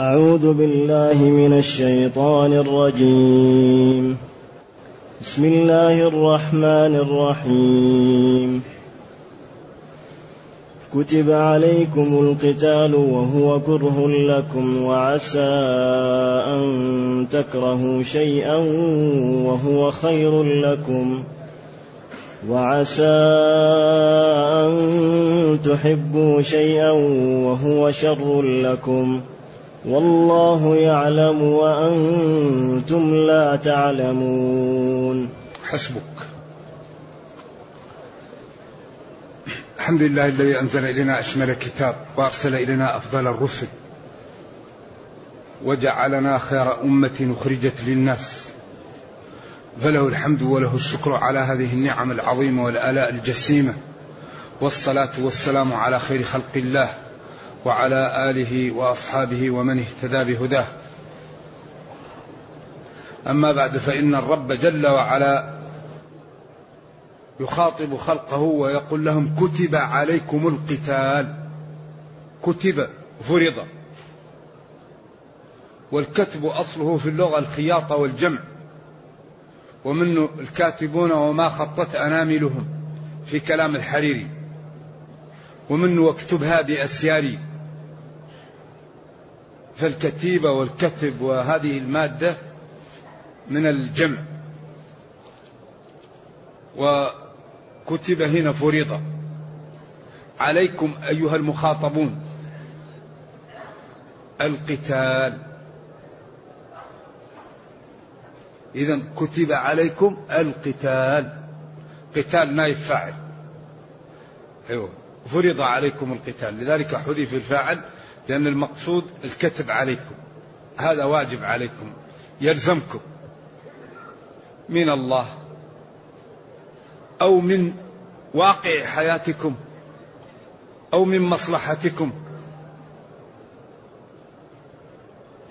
أعوذ بالله من الشيطان الرجيم. بسم الله الرحمن الرحيم. كتب عليكم القتال وهو كره لكم وعسى أن تكرهوا شيئا وهو خير لكم وعسى أن تحبوا شيئا وهو شر لكم والله يعلم وأنتم لا تعلمون. حسبك. الحمد لله الذي أنزل إلينا أشمل الكتاب وأرسل إلينا أفضل الرسل وجعلنا خير أمة أخرجت للناس. فله الحمد وله الشكر على هذه النعم العظيمة والآلاء الجسيمة والصلاة والسلام على خير خلق الله. وعلى آله وأصحابه ومن اهتدى بهداه. أما بعد فإن الرب جل وعلا يخاطب خلقه ويقول لهم كتب عليكم القتال. كتب فرض. والكتب أصله في اللغة الخياطة والجمع. ومنه الكاتبون وما خطت أناملهم في كلام الحريري. ومنه واكتبها بأسياري. فالكتيبة والكتب وهذه المادة من الجمع. وكتب هنا فريضة. عليكم أيها المخاطبون. القتال. إذا كتب عليكم القتال. قتال نائب فاعل. أيوه. فرض عليكم القتال. لذلك حذف الفاعل لأن المقصود الكتب عليكم. هذا واجب عليكم. يلزمكم. من الله. أو من واقع حياتكم. أو من مصلحتكم.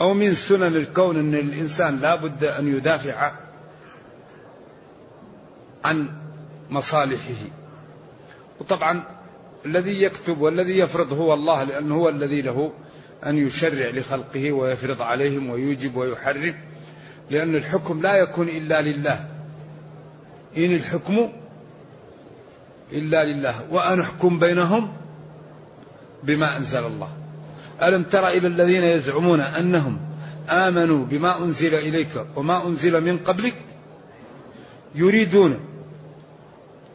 أو من سنن الكون أن الإنسان لا بد أن يدافع عن مصالحه. وطبعا الذي يكتب والذي يفرض هو الله لأنه هو الذي له أن يشرع لخلقه ويفرض عليهم ويوجب ويحرم لأن الحكم لا يكون إلا لله. إن الحكم إلا لله. وأن أحكم بينهم بما أنزل الله. ألم تر إلى الذين يزعمون أنهم آمنوا بما أنزل إليك وما أنزل من قبلك؟ يريدون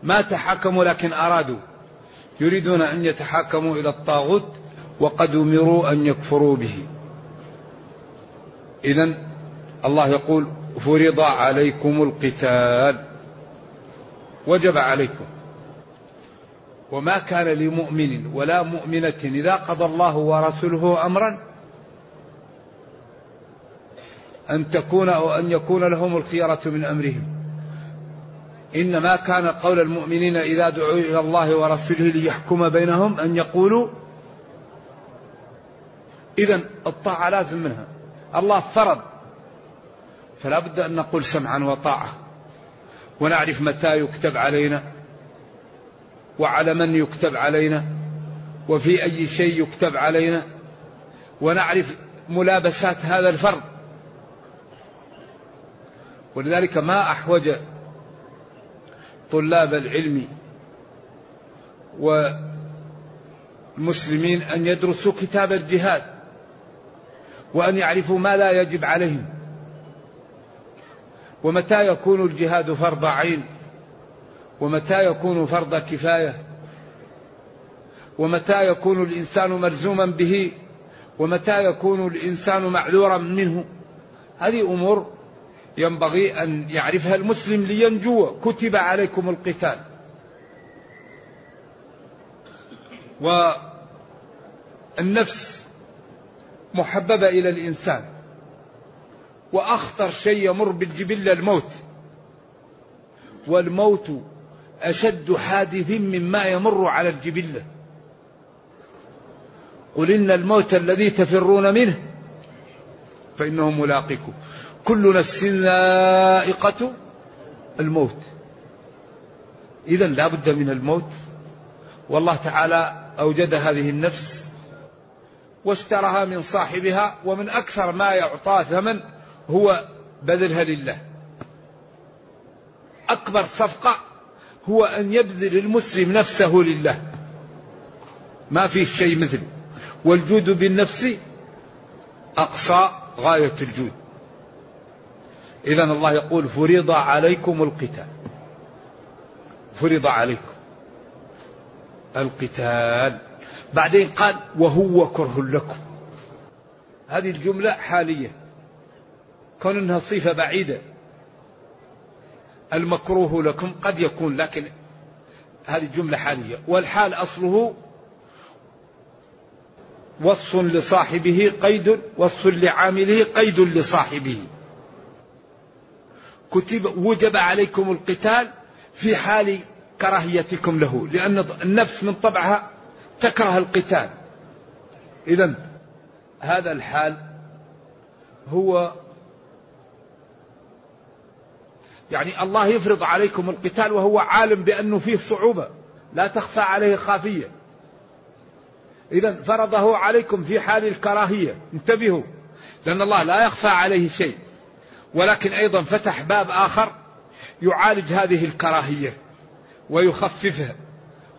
ما تحكموا لكن أرادوا. يريدون أن يتحاكموا إلى الطاغوت وقد أمروا أن يكفروا به. إذا الله يقول فرض عليكم القتال. وجب عليكم. وما كان لمؤمن ولا مؤمنة إذا قضى الله ورسوله أمرا أن تكون أو أن يكون لهم الخيرة من أمرهم. إنما كان قول المؤمنين إذا دعوا إلى الله ورسوله ليحكم بينهم أن يقولوا إذا الطاعة لازم منها. الله فرض. فلا بد أن نقول سمعا وطاعة. ونعرف متى يكتب علينا. وعلى من يكتب علينا. وفي أي شيء يكتب علينا. ونعرف ملابسات هذا الفرض. ولذلك ما أحوج طلاب العلم والمسلمين أن يدرسوا كتاب الجهاد وأن يعرفوا ما لا يجب عليهم. ومتى يكون الجهاد فرض عين؟ ومتى يكون فرض كفاية؟ ومتى يكون الإنسان ملزوما به؟ ومتى يكون الإنسان معذورا منه؟ هذه أمور ينبغي أن يعرفها المسلم لينجو. كتب عليكم القتال. والنفس محببة إلى الإنسان. وأخطر شيء يمر بالجبلة الموت. والموت أشد حادث مما يمر على الجبلة. قل إن الموت الذي تفرون منه فإنه ملاقكم كل نفس ذائقة الموت. إذا لا بد من الموت. والله تعالى أوجد هذه النفس واشتراها من صاحبها ومن أكثر ما يعطى ثمن هو بذلها لله. أكبر صفقة هو أن يبذل المسلم نفسه لله. ما في شيء مثله والجود بالنفس أقصى غاية الجود. إذا الله يقول فرض عليكم القتال. فرض عليكم القتال. بعدين قال وهو كره لكم. هذه الجملة حالية. كون إنها صفة بعيدة. المكروه لكم قد يكون لكن هذه جملة حالية. والحال أصله وصف لصاحبه قيد وصف لعامله قيد لصاحبه. كتب وجب عليكم القتال في حال كراهيتكم له لأن النفس من طبعها تكره القتال. إذا هذا الحال هو يعني الله يفرض عليكم القتال وهو عالم بأنه فيه صعوبة لا تخفى عليه خافية. إذا فرضه عليكم في حال الكراهية انتبهوا لأن الله لا يخفى عليه شيء. ولكن أيضا فتح باب آخر يعالج هذه الكراهية ويخففها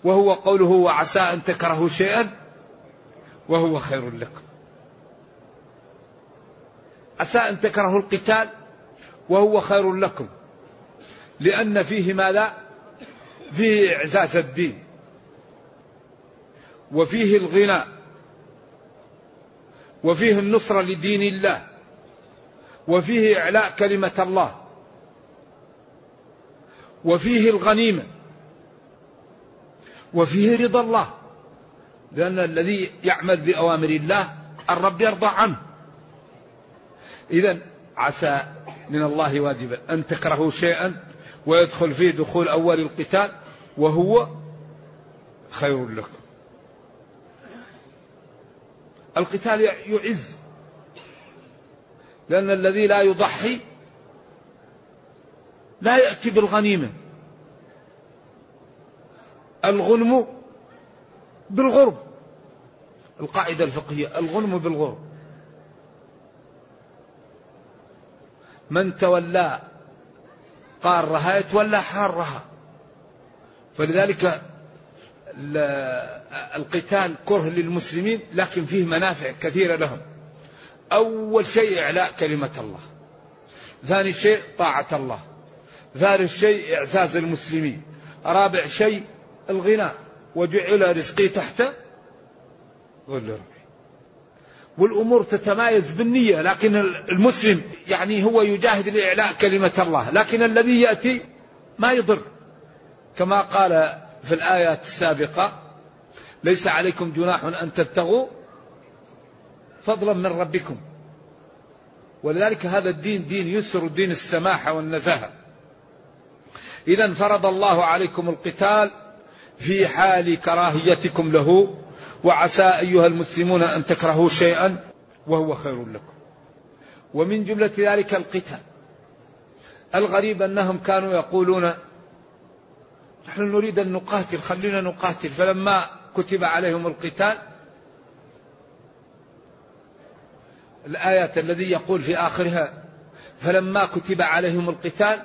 وهو قوله وعسى أن تكرهوا شيئا وهو خير لكم. عسى أن تكرهوا القتال وهو خير لكم لأن فيه ماذا؟ فيه إعزاز الدين وفيه الغنى وفيه النصرة لدين الله. وفيه إعلاء كلمة الله. وفيه الغنيمة. وفيه رضا الله. لأن الذي يعمل بأوامر الله الرب يرضى عنه. إذا عسى من الله واجبا أن تكرهوا شيئا ويدخل فيه دخول أول القتال وهو خير لكم. القتال يعز لأن الذي لا يضحي لا يأتي بالغنيمة. الغنم بالغرب. القاعدة الفقهية الغنم بالغرب. من تولى قارها يتولى حارها. فلذلك القتال كره للمسلمين لكن فيه منافع كثيرة لهم. أول شيء إعلاء كلمة الله. ثاني شيء طاعة الله. ثالث شيء إعزاز المسلمين. رابع شيء الغنى وجعل رزقي تحت ربي. والأمور تتمايز بالنية لكن المسلم يعني هو يجاهد لإعلاء كلمة الله. لكن الذي يأتي ما يضر. كما قال في الآيات السابقة ليس عليكم جناح أن تبتغوا فضلا من ربكم. ولذلك هذا الدين دين يسر دين السماحة والنزاهة. إذا فرض الله عليكم القتال في حال كراهيتكم له وعسى أيها المسلمون أن تكرهوا شيئا وهو خير لكم. ومن جملة ذلك القتال. الغريب أنهم كانوا يقولون نحن نريد أن نقاتل خلينا نقاتل. فلما كتب عليهم القتال الآية الذي يقول في آخرها فلما كتب عليهم القتال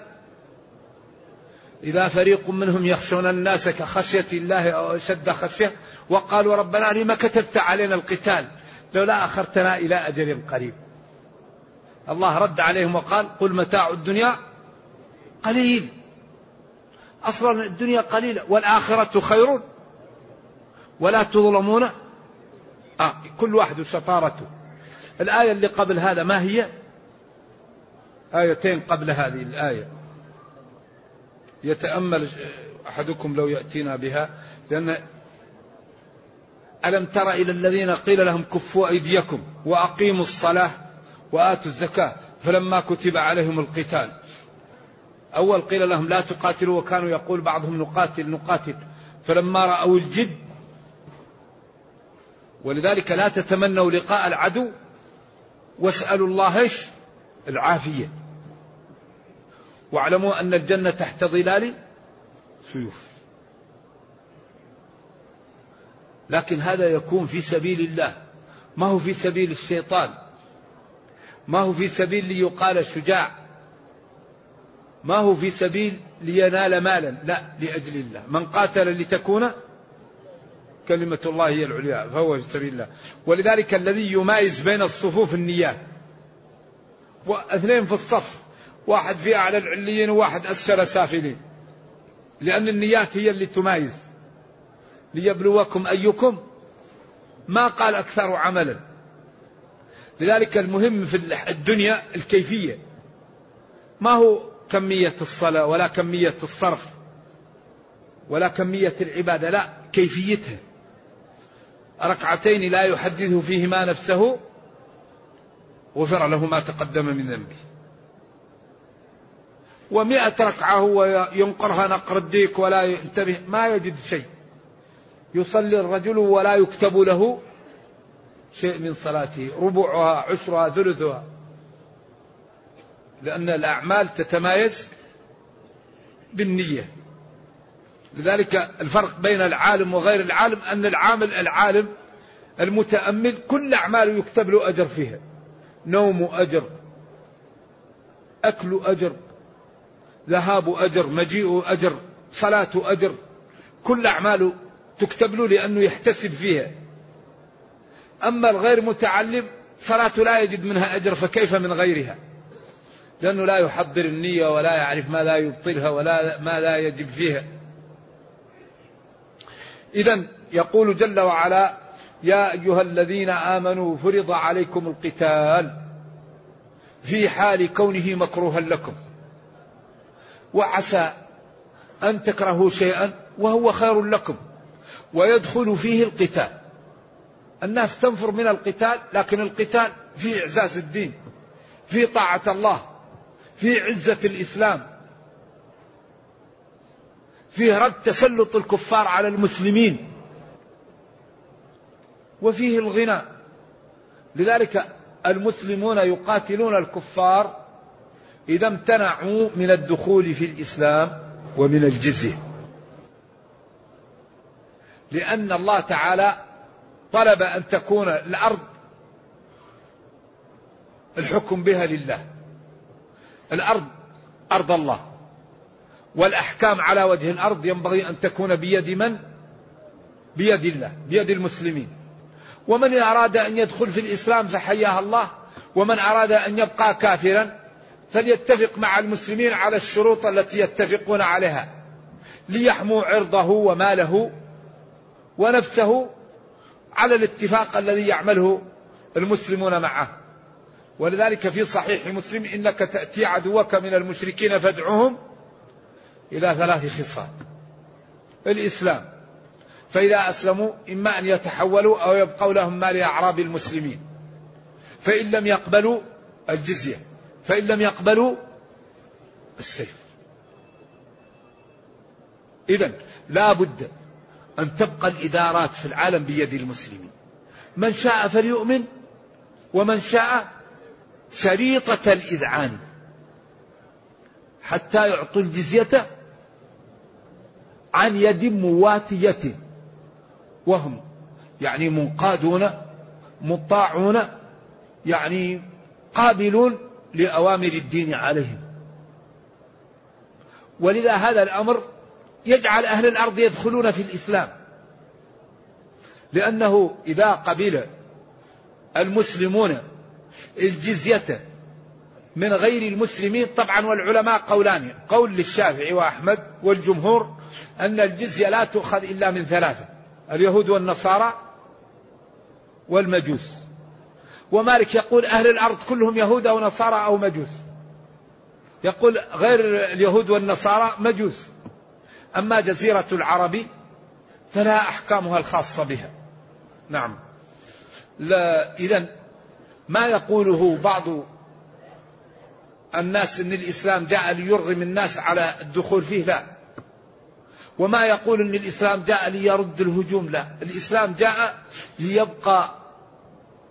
إذا فريق منهم يخشون الناس كخشية الله أو أشد خشية وقالوا ربنا لما كتبت علينا القتال؟ لولا أخرتنا إلى أجل قريب. الله رد عليهم وقال قل متاع الدنيا قليل أصلا الدنيا قليلة والآخرة خير ولا تظلمون. آه كل واحد شطارته الآية اللي قبل هذا ما هي؟ آيتين قبل هذه الآية. يتأمل أحدكم لو يأتينا بها لأن ألم تر إلى الذين قيل لهم كفوا أيديكم وأقيموا الصلاة وآتوا الزكاة فلما كتب عليهم القتال. أول قيل لهم لا تقاتلوا وكانوا يقول بعضهم نقاتل نقاتل. فلما رأوا الجد ولذلك لا تتمنوا لقاء العدو واسألوا الله إيش؟ العافية. واعلموا أن الجنة تحت ظلال سيوف. لكن هذا يكون في سبيل الله. ما هو في سبيل الشيطان. ما هو في سبيل ليقال شجاع. ما هو في سبيل لينال مالا. لا لأجل الله. من قاتل لتكون كلمة الله هي العليا فهو في سبيل الله. ولذلك الذي يمايز بين الصفوف النيات. واثنين في الصف واحد في أعلى العليين وواحد أسفل سافلين. لأن النيات هي اللي تمايز. ليبلوكم أيكم ما قال أكثر عملا. لذلك المهم في الدنيا الكيفية. ما هو كمية الصلاة ولا كمية الصرف ولا كمية العبادة لا كيفيتها. ركعتين لا يحدث فيهما نفسه غفر له ما تقدم من ذنبه. ومئة ركعة هو ينقرها نقر الديك ولا ينتبه ما يجد شيء. يصلي الرجل ولا يكتب له شيء من صلاته ربعها عشرها ثلثها. لأن الأعمال تتمايز بالنية. لذلك الفرق بين العالم وغير العالم أن العامل العالم المتأمل كل أعماله يكتب له أجر فيها. نوم أجر أكل أجر ذهاب أجر مجيء أجر صلاة أجر كل أعماله تكتب له لأنه يحتسب فيها. أما الغير متعلم صلاة لا يجد منها أجر فكيف من غيرها؟ لأنه لا يحضر النية ولا يعرف ما لا يبطلها ولا ما لا يجب فيها. إذا يقول جل وعلا يا أيها الذين آمنوا فرض عليكم القتال في حال كونه مكروها لكم. وعسى أن تكرهوا شيئا وهو خير لكم. ويدخل فيه القتال. الناس تنفر من القتال لكن القتال في إعزاز الدين في طاعة الله في عزة الإسلام. فيه رد تسلط الكفار على المسلمين وفيه الغنى. لذلك المسلمون يقاتلون الكفار إذا امتنعوا من الدخول في الإسلام ومن الجزية. لأن الله تعالى طلب أن تكون الأرض الحكم بها لله. الأرض أرض الله. والأحكام على وجه الأرض ينبغي أن تكون بيد من؟ بيد الله بيد المسلمين. ومن أراد أن يدخل في الإسلام فحياه الله ومن أراد أن يبقى كافرا فليتفق مع المسلمين على الشروط التي يتفقون عليها. ليحموا عرضه وماله ونفسه على الاتفاق الذي يعمله المسلمون معه. ولذلك في صحيح مسلم إنك تأتي عدوك من المشركين فادعهم إلى ثلاث خصال. الإسلام. فإذا أسلموا إما أن يتحولوا أو يبقوا لهم مال أعراب المسلمين. فإن لم يقبلوا الجزية. فإن لم يقبلوا السيف. اذا لا بد أن تبقى الإدارات في العالم بيد المسلمين. من شاء فليؤمن ومن شاء شريطة الإذعان. حتى يعطوا الجزية عن يد مواتية وهم يعني منقادون مطاعون يعني قابلون لأوامر الدين عليهم. ولذا هذا الأمر يجعل أهل الأرض يدخلون في الإسلام. لأنه إذا قبل المسلمون الجزية من غير المسلمين طبعا والعلماء قولان قول للشافعي وأحمد والجمهور أن الجزية لا تؤخذ إلا من ثلاثة اليهود والنصارى والمجوس. ومالك يقول أهل الأرض كلهم يهود أو نصارى أو مجوس. يقول غير اليهود والنصارى مجوس. أما جزيرة العرب فلا أحكامها الخاصة بها. نعم. لا إذا ما يقوله بعض الناس إن الإسلام جاء ليرغم الناس على الدخول فيه؟ لا. وما يقول أن الإسلام جاء ليرد الهجوم لا. الإسلام جاء ليبقى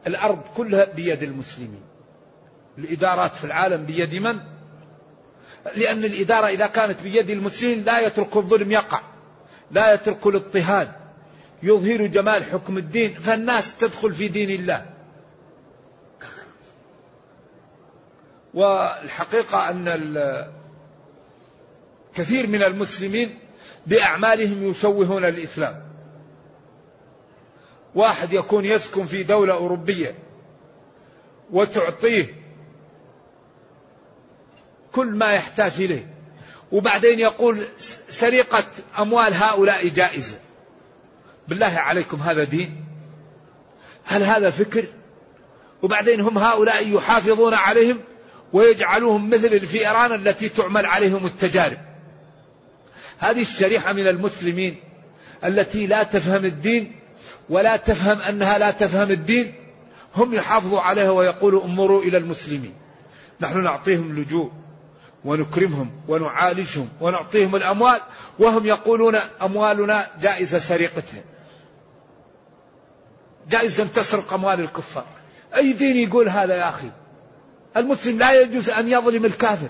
الأرض كلها بيد المسلمين. الإدارات في العالم بيد من؟ لأن الإدارة إذا كانت بيد المسلمين لا يترك الظلم يقع لا يترك الاضطهاد يظهر جمال حكم الدين فالناس تدخل في دين الله. والحقيقة أن كثير من المسلمين بأعمالهم يشوهون الإسلام. واحد يكون يسكن في دولة أوروبية وتعطيه كل ما يحتاج إليه وبعدين يقول سرقة أموال هؤلاء جائزة. بالله عليكم هذا دين؟ هل هذا فكر؟ وبعدين هم هؤلاء يحافظون عليهم ويجعلوهم مثل الفئران التي تعمل عليهم التجارب. هذه الشريحة من المسلمين التي لا تفهم الدين ولا تفهم أنها لا تفهم الدين هم يحافظوا عليها ويقولوا انظروا إلى المسلمين. نحن نعطيهم لجوء ونكرمهم ونعالجهم ونعطيهم الأموال وهم يقولون أموالنا جائزة سرقتها. جائز أن تسرق أموال الكفار. أي دين يقول هذا يا أخي؟ المسلم لا يجوز أن يظلم الكافر.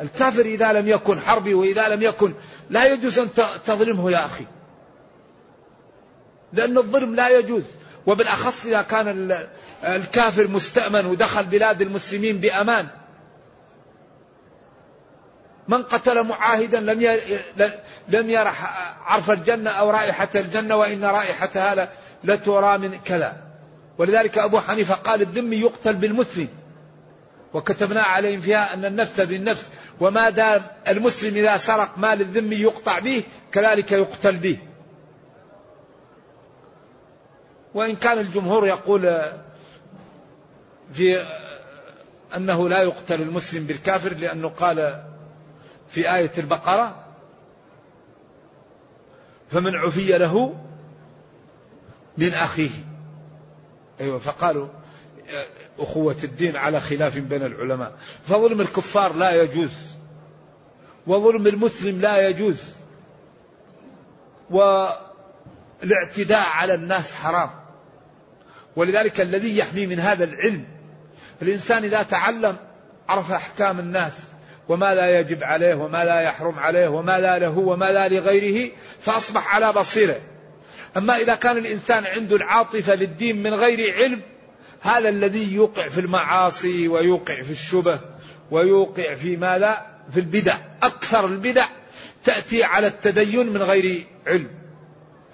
الكافر إذا لم يكن حربي وإذا لم يكن لا يجوز أن تظلمه يا أخي. لأن الظلم لا يجوز. وبالأخص إذا كان الكافر مستأمن ودخل بلاد المسلمين بأمان. من قتل معاهدا لم لم يرح عرف الجنة أو رائحة الجنة وإن رائحتها لترى من كذا. ولذلك أبو حنيفة قال الذمي يقتل بالمسلم. وكتبنا عليهم فيها أن النفس بالنفس وما دام المسلم إذا سرق مال الذمي يقطع به كذلك يقتل به. وإن كان الجمهور يقول في أنه لا يقتل المسلم بالكافر لأنه قال في آية البقرة فمن عفي له من أخيه. أيوة فقالوا أخوة الدين على خلاف بين العلماء. فظلم الكفار لا يجوز. وظلم المسلم لا يجوز. والاعتداء على الناس حرام. ولذلك الذي يحمي من هذا العلم. الإنسان إذا تعلم عرف أحكام الناس. وما لا يجب عليه وما لا يحرم عليه وما لا له وما لا لغيره فأصبح على بصيرة. أما إذا كان الإنسان عنده العاطفة للدين من غير علم هذا الذي يوقع في المعاصي ويوقع في الشبه ويوقع في ماذا؟ في البدع. أكثر البدع تأتي على التدين من غير علم.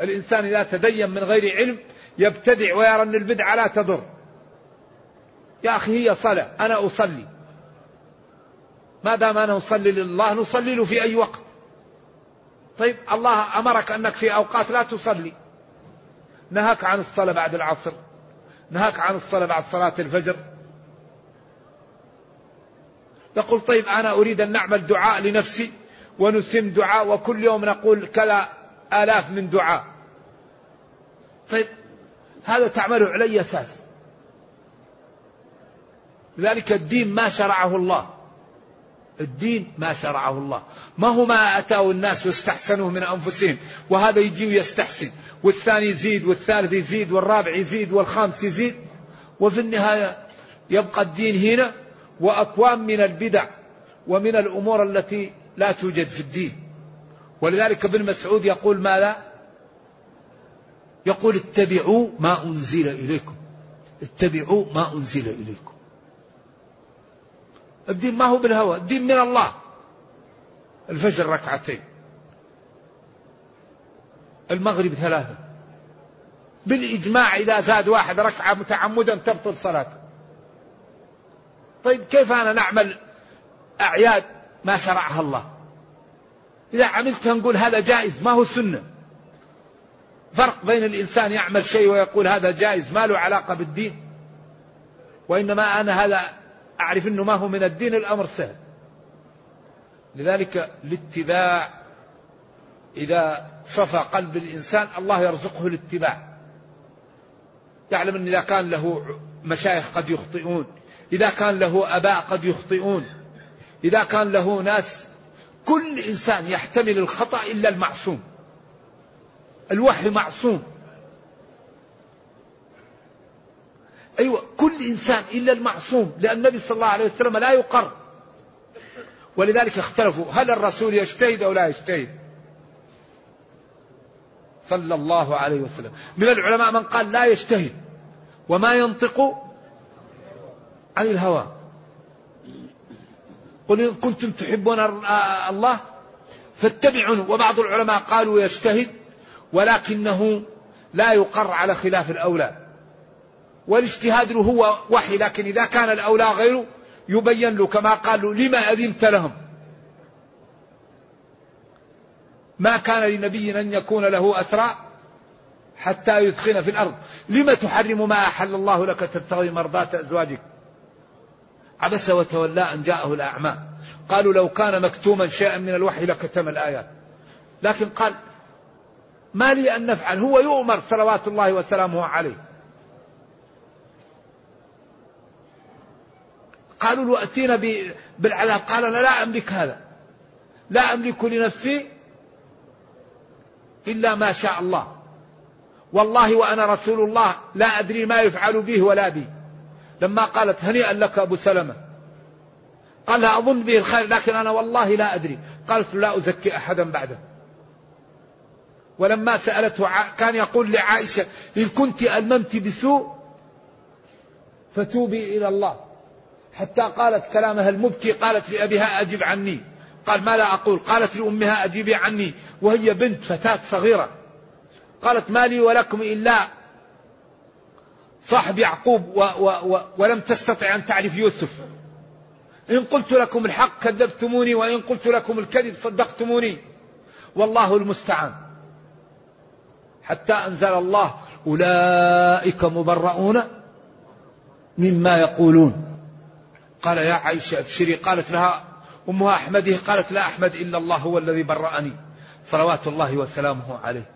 الإنسان إذا تدين من غير علم يبتدع ويرى أن البدعة لا تضر. يا أخي هي صلاة أنا أصلي. ما دام أنا أصلي لله نصلي له في أي وقت. طيب الله أمرك أنك في أوقات لا تصلي. نهاك عن الصلاة بعد العصر. نهاك عن الصلاة بعد صلاة الفجر. يقول طيب أنا أريد أن نعمل دعاء لنفسي ونسم دعاء وكل يوم نقول كذا آلاف من دعاء. طيب هذا تعمله على أي أساس. ذلك الدين ما شرعه الله. الدين ما شرعه الله. ما هو ما أتاه الناس واستحسنوه من أنفسهم وهذا يجي ويستحسن. والثاني يزيد والثالث يزيد والرابع يزيد والخامس يزيد. وفي النهاية يبقى الدين هنا وأكوام من البدع ومن الأمور التي لا توجد في الدين. ولذلك ابن مسعود يقول ما لا؟ يقول اتبعوا ما أنزل إليكم. اتبعوا ما أنزل إليكم. الدين ما هو بالهوى الدين من الله. الفجر ركعتين. المغرب ثلاثة. بالإجماع إذا زاد واحد ركعة متعمدا تبطل صلاته طيب كيف أنا نعمل أعياد ما شرعها الله؟ إذا عملتها نقول هذا جائز ما هو سنة. فرق بين الإنسان يعمل شيء ويقول هذا جائز ما له علاقة بالدين. وإنما أنا هذا أعرف أنه ما هو من الدين الأمر سهل. لذلك الاتباع إذا صفى قلب الإنسان الله يرزقه الاتباع. يعلم أن إذا كان له مشايخ قد يخطئون إذا كان له أباء قد يخطئون إذا كان له ناس كل إنسان يحتمل الخطأ إلا المعصوم. الوحي معصوم. أيوة كل إنسان إلا المعصوم لأن النبي صلى الله عليه وسلم لا يقر. ولذلك اختلفوا هل الرسول يجتهد أو لا يجتهد؟ صلى الله عليه وسلم. من العلماء من قال لا يجتهد وما ينطق عن الهوى. قل إن كنتم تحبون الله فاتبعون وبعض العلماء قالوا يجتهد ولكنه لا يقر على خلاف الأولى. والاجتهاد هو وحي لكن إذا كان الأولى غيره يبين له كما قالوا لما أذنت لهم. ما كان لنبي أن يكون له أسرى حتى يثخن في الأرض. لم تحرم ما أحل الله لك تبتغي مرضات أزواجك؟ عبس وتولى أن جاءه الأعمى. قالوا لو كان مكتوما شيئا من الوحي لكتم الآيات. لكن قال ما لي أن نفعل؟ هو يؤمر صلوات الله وسلامه عليه. قالوا له أتينا بالعذاب؟ قال أنا لا أملك هذا. لا أملك لنفسي إلا ما شاء الله. والله وأنا رسول الله لا أدري ما يفعل به ولا بي. لما قالت هنيئا لك أبو سلمة. قال لها أظن به الخير لكن أنا والله لا أدري. قالت لا أزكي أحدا بعده. ولما سألته كان يقول لعائشة إن كنت ألممت بسوء فتوبي إلى الله. حتى قالت كلامها المبكي قالت لأبيها أجب عني. قال ما لا أقول؟ قالت لأمها أجيبي عني. وهي بنت فتاة صغيرة. قالت ما لي ولكم إلا صاحب يعقوب و و و ولم تستطع أن تعرف يوسف. إن قلت لكم الحق كذبتموني وإن قلت لكم الكذب صدقتموني. والله المستعان. حتى أنزل الله أولئك مبرؤون مما يقولون. قال يا عائشة ابشري. قالت لها أمها أحمده. قالت لا أحمد إلا الله هو الذي برأني. صلوات الله وسلامه عليه.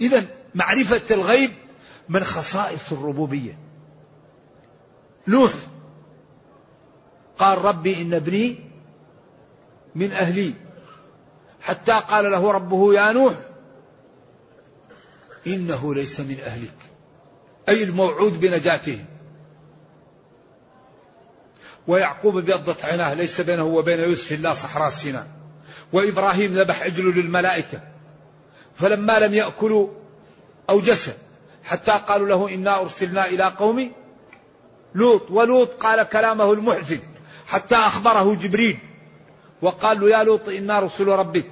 إذا معرفة الغيب من خصائص الربوبية. نوح قال ربي إن ابني من أهلي. حتى قال له ربه يا نوح إنه ليس من أهلك. أي الموعود بنجاته. ويعقوب ابيضت عيناه ليس بينه وبين يوسف إلا صحراء سيناء. وإبراهيم ذبح عجله للملائكة فلما لم يأكلوا أوجسه حتى قالوا له إنا أرسلنا إلى قوم لوط ولوط قال كلامه المحزن حتى أخبره جبريل وقال له يا لوط إنا رسل ربك.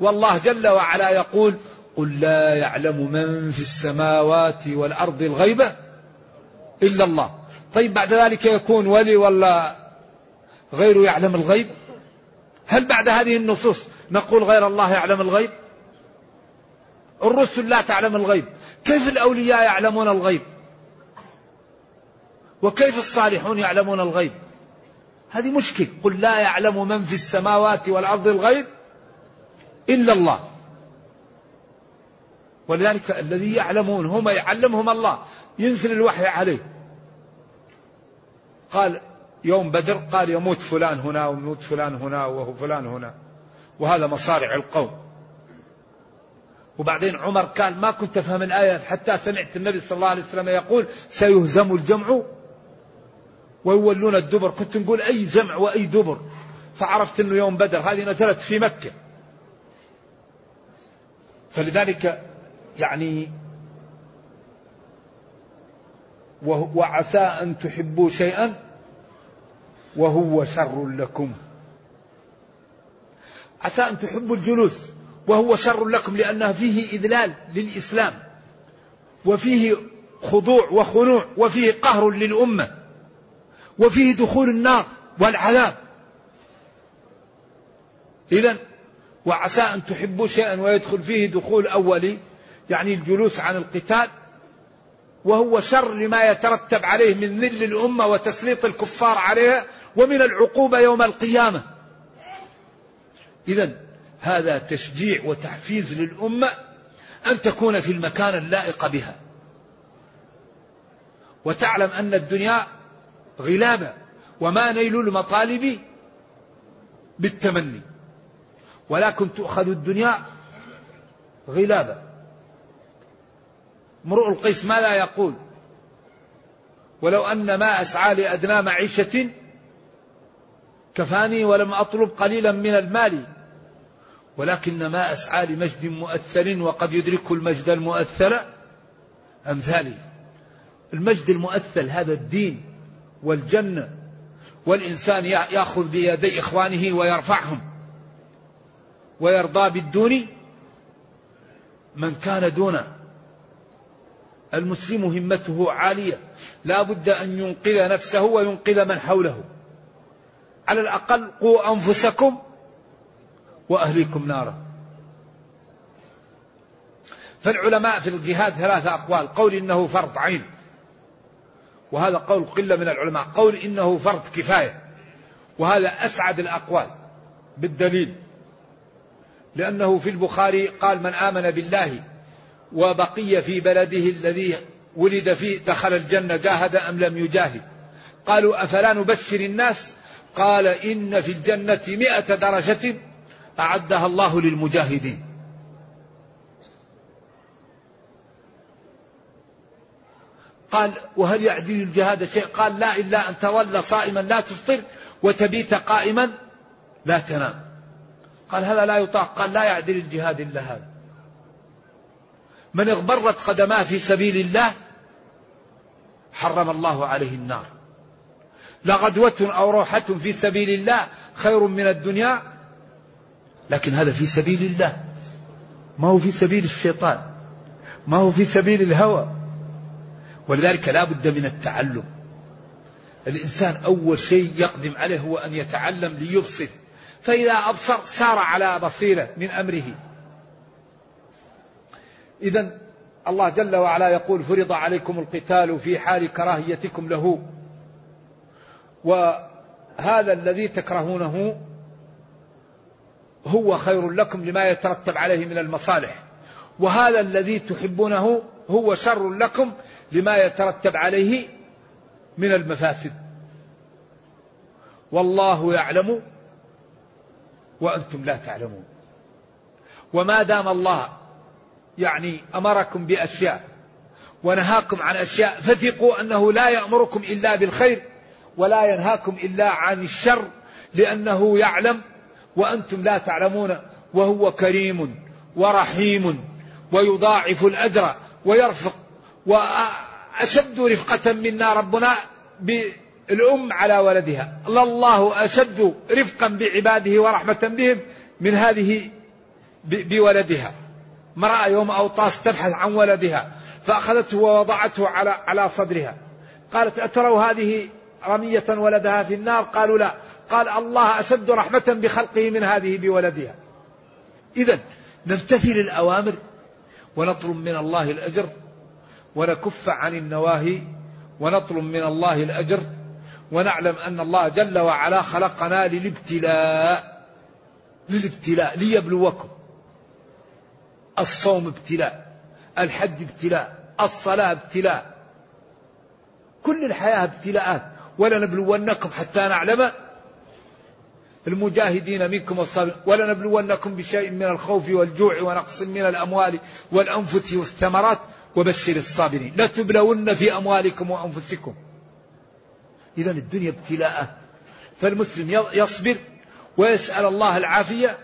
والله جل وعلا يقول قل لا يعلم من في السماوات والأرض الغيبة إلا الله. طيب بعد ذلك يكون ولي ولا غيره يعلم الغيب؟ هل بعد هذه النصوص نقول غير الله يعلم الغيب؟ الرسل لا تعلم الغيب. كيف الأولياء يعلمون الغيب؟ وكيف الصالحون يعلمون الغيب؟ هذه مشكلة. قل لا يعلم من في السماوات والأرض الغيب إلا الله. ولذلك الذي يعلمون هم يعلمهم الله. ينزل الوحي عليه. قال يوم بدر قال يموت فلان هنا ويموت فلان هنا وهو فلان هنا. وهذا مصارع القوم. وبعدين عمر قال ما كنت أفهم الآية حتى سمعت النبي صلى الله عليه وسلم يقول سيهزم الجمع ويولون الدبر. كنت نقول أي جمع وأي دبر. فعرفت أنه يوم بدر هذه نزلت في مكة. فلذلك يعني وعسى أن تحبوا شيئا وهو شر لكم. عسى أن تحبوا الجلوس وهو شر لكم لأنه فيه إذلال للإسلام وفيه خضوع وخنوع وفيه قهر للأمة وفيه دخول النار والعذاب. إذا وعسى أن تحبوا شيئا ويدخل فيه دخول أولي يعني الجلوس عن القتال وهو شر لما يترتب عليه من ذل الأمة وتسليط الكفار عليها ومن العقوبة يوم القيامة. إذا هذا تشجيع وتحفيز للأمة أن تكون في المكان اللائق بها. وتعلم أن الدنيا غلابة وما نيل المطالب بالتمني. ولكن تؤخذ الدنيا غلابة. امرؤ القيس ما لا يقول ولو أن ما أسعى لأدنى معيشة كفاني ولم أطلب قليلا من المال ولكن ما أسعى لمجد مؤثر وقد يدرك المجد المؤثر أمثالي. المجد المؤثل هذا الدين والجنة والإنسان يأخذ بيدي إخوانه ويرفعهم ويرضى بالدون من كان دونه المسلم همته عالية. لا بد أن ينقذ نفسه وينقذ من حوله. على الأقل قوا أنفسكم وأهليكم نارا. فالعلماء في الجهاد ثلاثة أقوال. قول إنه فرض عين. وهذا قول قلة من العلماء. قول إنه فرض كفاية. وهذا أسعد الأقوال بالدليل. لأنه في البخاري قال من آمن بالله وبقي في بلده الذي ولد فيه دخل الجنة جاهد أم لم يجاهد. قالوا أفلا نبشر الناس؟ قال إن في الجنة مئة درجة أعدها الله للمجاهدين. قال وهل يعدل الجهاد شيء؟ قال لا إلا أن تظل صائما لا تفطر وتبيت قائما لا تنام. قال هذا لا يطاق. قال لا يعدل الجهاد إلا هذا. من اغبرت قدماه في سبيل الله حرم الله عليه النار. لغدوة أو روحة في سبيل الله خير من الدنيا لكن هذا في سبيل الله. ما هو في سبيل الشيطان ما هو في سبيل الهوى. ولذلك لا بد من التعلم. الإنسان أول شيء يقدم عليه هو أن يتعلم ليبصر. فإذا أبصر سار على بصيرة من أمره. إذا الله جل وعلا يقول فرض عليكم القتال في حال كراهيتكم له. وهذا الذي تكرهونه هو خير لكم لما يترتب عليه من المصالح. وهذا الذي تحبونه هو شر لكم لما يترتب عليه من المفاسد. والله يعلم وأنتم لا تعلمون. وما دام الله يعني أمركم بأشياء ونهاكم عن أشياء فثقوا أنه لا يأمركم إلا بالخير ولا ينهاكم إلا عن الشر لأنه يعلم وأنتم لا تعلمون وهو كريم ورحيم ويضاعف الأجر ويرفق وأشد رفقة منا ربنا بالأم على ولدها الله أشد رفقا بعباده ورحمة بهم من هذه بولدها امرأة يوم أوطاس تبحث عن ولدها فأخذته ووضعته على على صدرها. قالت أتروا هذه رمية ولدها في النار؟ قالوا لا. قال الله أشد رحمة بخلقه من هذه بولدها. إذا نمتثل الأوامر ونطلب من الله الأجر ونكف عن النواهي ونطلب من الله الأجر ونعلم أن الله جل وعلا خلقنا للابتلاء للابتلاء ليبلوكم. الصوم ابتلاء الحج ابتلاء الصلاة ابتلاء. كل الحياة ابتلاءات ولنبلونكم حتى نعلم المجاهدين منكم والصابرين ولنبلونكم بشيء من الخوف والجوع ونقص من الأموال والأنفس والثمرات وبشر الصابرين. لتبلون في أموالكم وأنفسكم. إذا الدنيا ابتلاءات. فالمسلم يصبر ويسأل الله العافية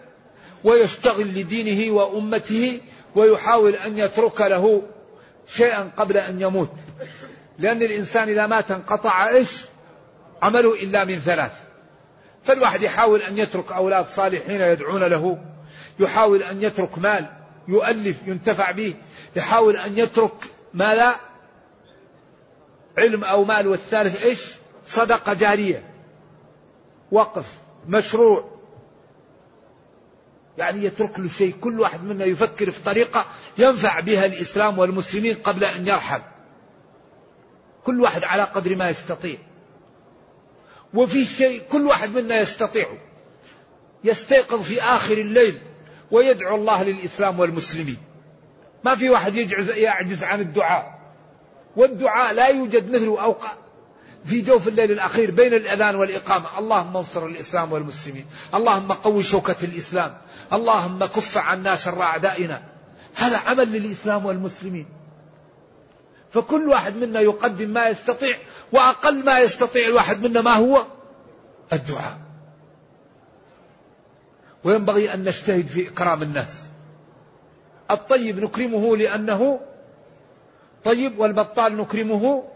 ويشتغل لدينه وأمته ويحاول أن يترك له شيئا قبل أن يموت. لأن الإنسان إذا مات انقطع إيش؟ عمله إلا من ثلاث. فالواحد يحاول أن يترك أولاد صالحين يدعون له يحاول أن يترك مال يؤلف ينتفع به يحاول أن يترك ماذا؟ علم أو مال والثالث إيش؟ صدقة جارية. وقف مشروع. يعني يترك له شيء. كل واحد منا يفكر في طريقة ينفع بها الإسلام والمسلمين قبل أن يرحل. كل واحد على قدر ما يستطيع. وفي شيء كل واحد منا يستطيع. يستيقظ في آخر الليل ويدعو الله للإسلام والمسلمين. ما في واحد يجعز يعجز عن الدعاء. والدعاء لا يوجد مثله أو في جوف الليل الأخير بين الأذان والإقامة. اللهم انصر الإسلام والمسلمين. اللهم قوي شوكة الإسلام. اللهم كف عنا شر أعدائنا هذا عمل للإسلام والمسلمين. فكل واحد منا يقدم ما يستطيع وأقل ما يستطيع الواحد منا ما هو؟ الدعاء. وينبغي أن نجتهد في إكرام الناس. الطيب نكرمه لأنه طيب والبطال نكرمه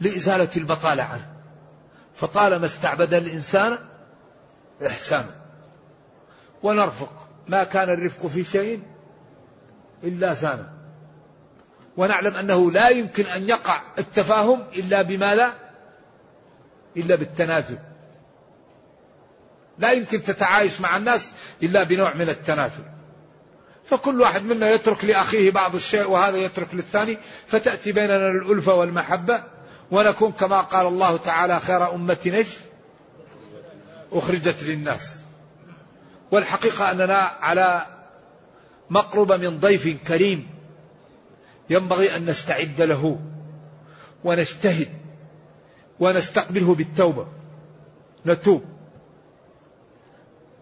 لإزالة البطالة عنه. فطالما استعبد الإنسان إحسانه. ونرفق. ما كان الرفق في شيء إلا زانه. ونعلم أنه لا يمكن أن يقع التفاهم إلا بما لا إلا بالتنازل. لا يمكن تتعايش مع الناس إلا بنوع من التنازل. فكل واحد منا يترك لأخيه بعض الشيء وهذا يترك للثاني فتأتي بيننا الألفة والمحبة ونكون كما قال الله تعالى خير أمة إيش؟ أخرجت للناس. والحقيقة أننا على مقربة من ضيف كريم ينبغي أن نستعد له ونجتهد ونستقبله بالتوبة. نتوب.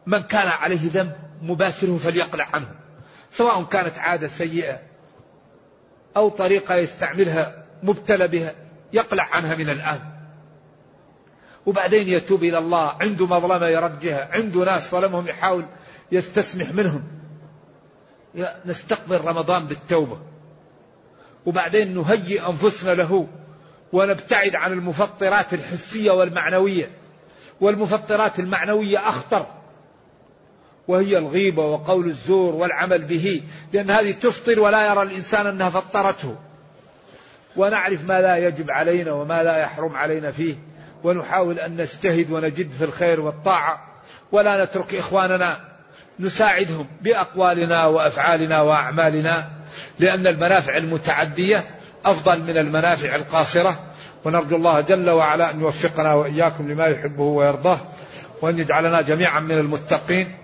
من كان عليه ذنب مباشره فليقلع عنه. سواء كانت عادة سيئة أو طريقة يستعملها مبتلى بها يقلع عنها من الآن. وبعدين يتوب إلى الله. عنده مظلمة يرجها عنده ناس ظلمهم يحاول يستسمح منهم. نستقبل رمضان بالتوبة. وبعدين نهيئ أنفسنا له ونبتعد عن المفطرات الحسية والمعنوية. والمفطرات المعنوية أخطر. وهي الغيبة وقول الزور والعمل به. لأن هذه تفطر ولا يرى الإنسان أنها فطرته. ونعرف ما لا يجب علينا وما لا يحرم علينا فيه. ونحاول أن نجتهد ونجد في الخير والطاعة ولا نترك إخواننا نساعدهم بأقوالنا وأفعالنا وأعمالنا لأن المنافع المتعدية أفضل من المنافع القاصرة. ونرجو الله جل وعلا أن يوفقنا وإياكم لما يحبه ويرضاه وأن يجعلنا جميعا من المتقين.